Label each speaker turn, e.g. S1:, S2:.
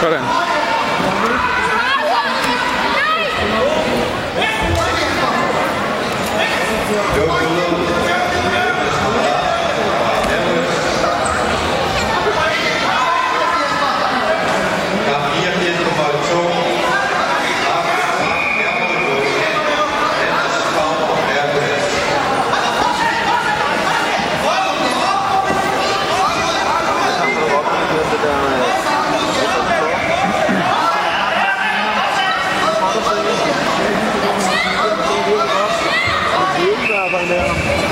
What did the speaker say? S1: Chorando.
S2: så sikkert. Det er virkelig godt. Det er virkelig godt, at han er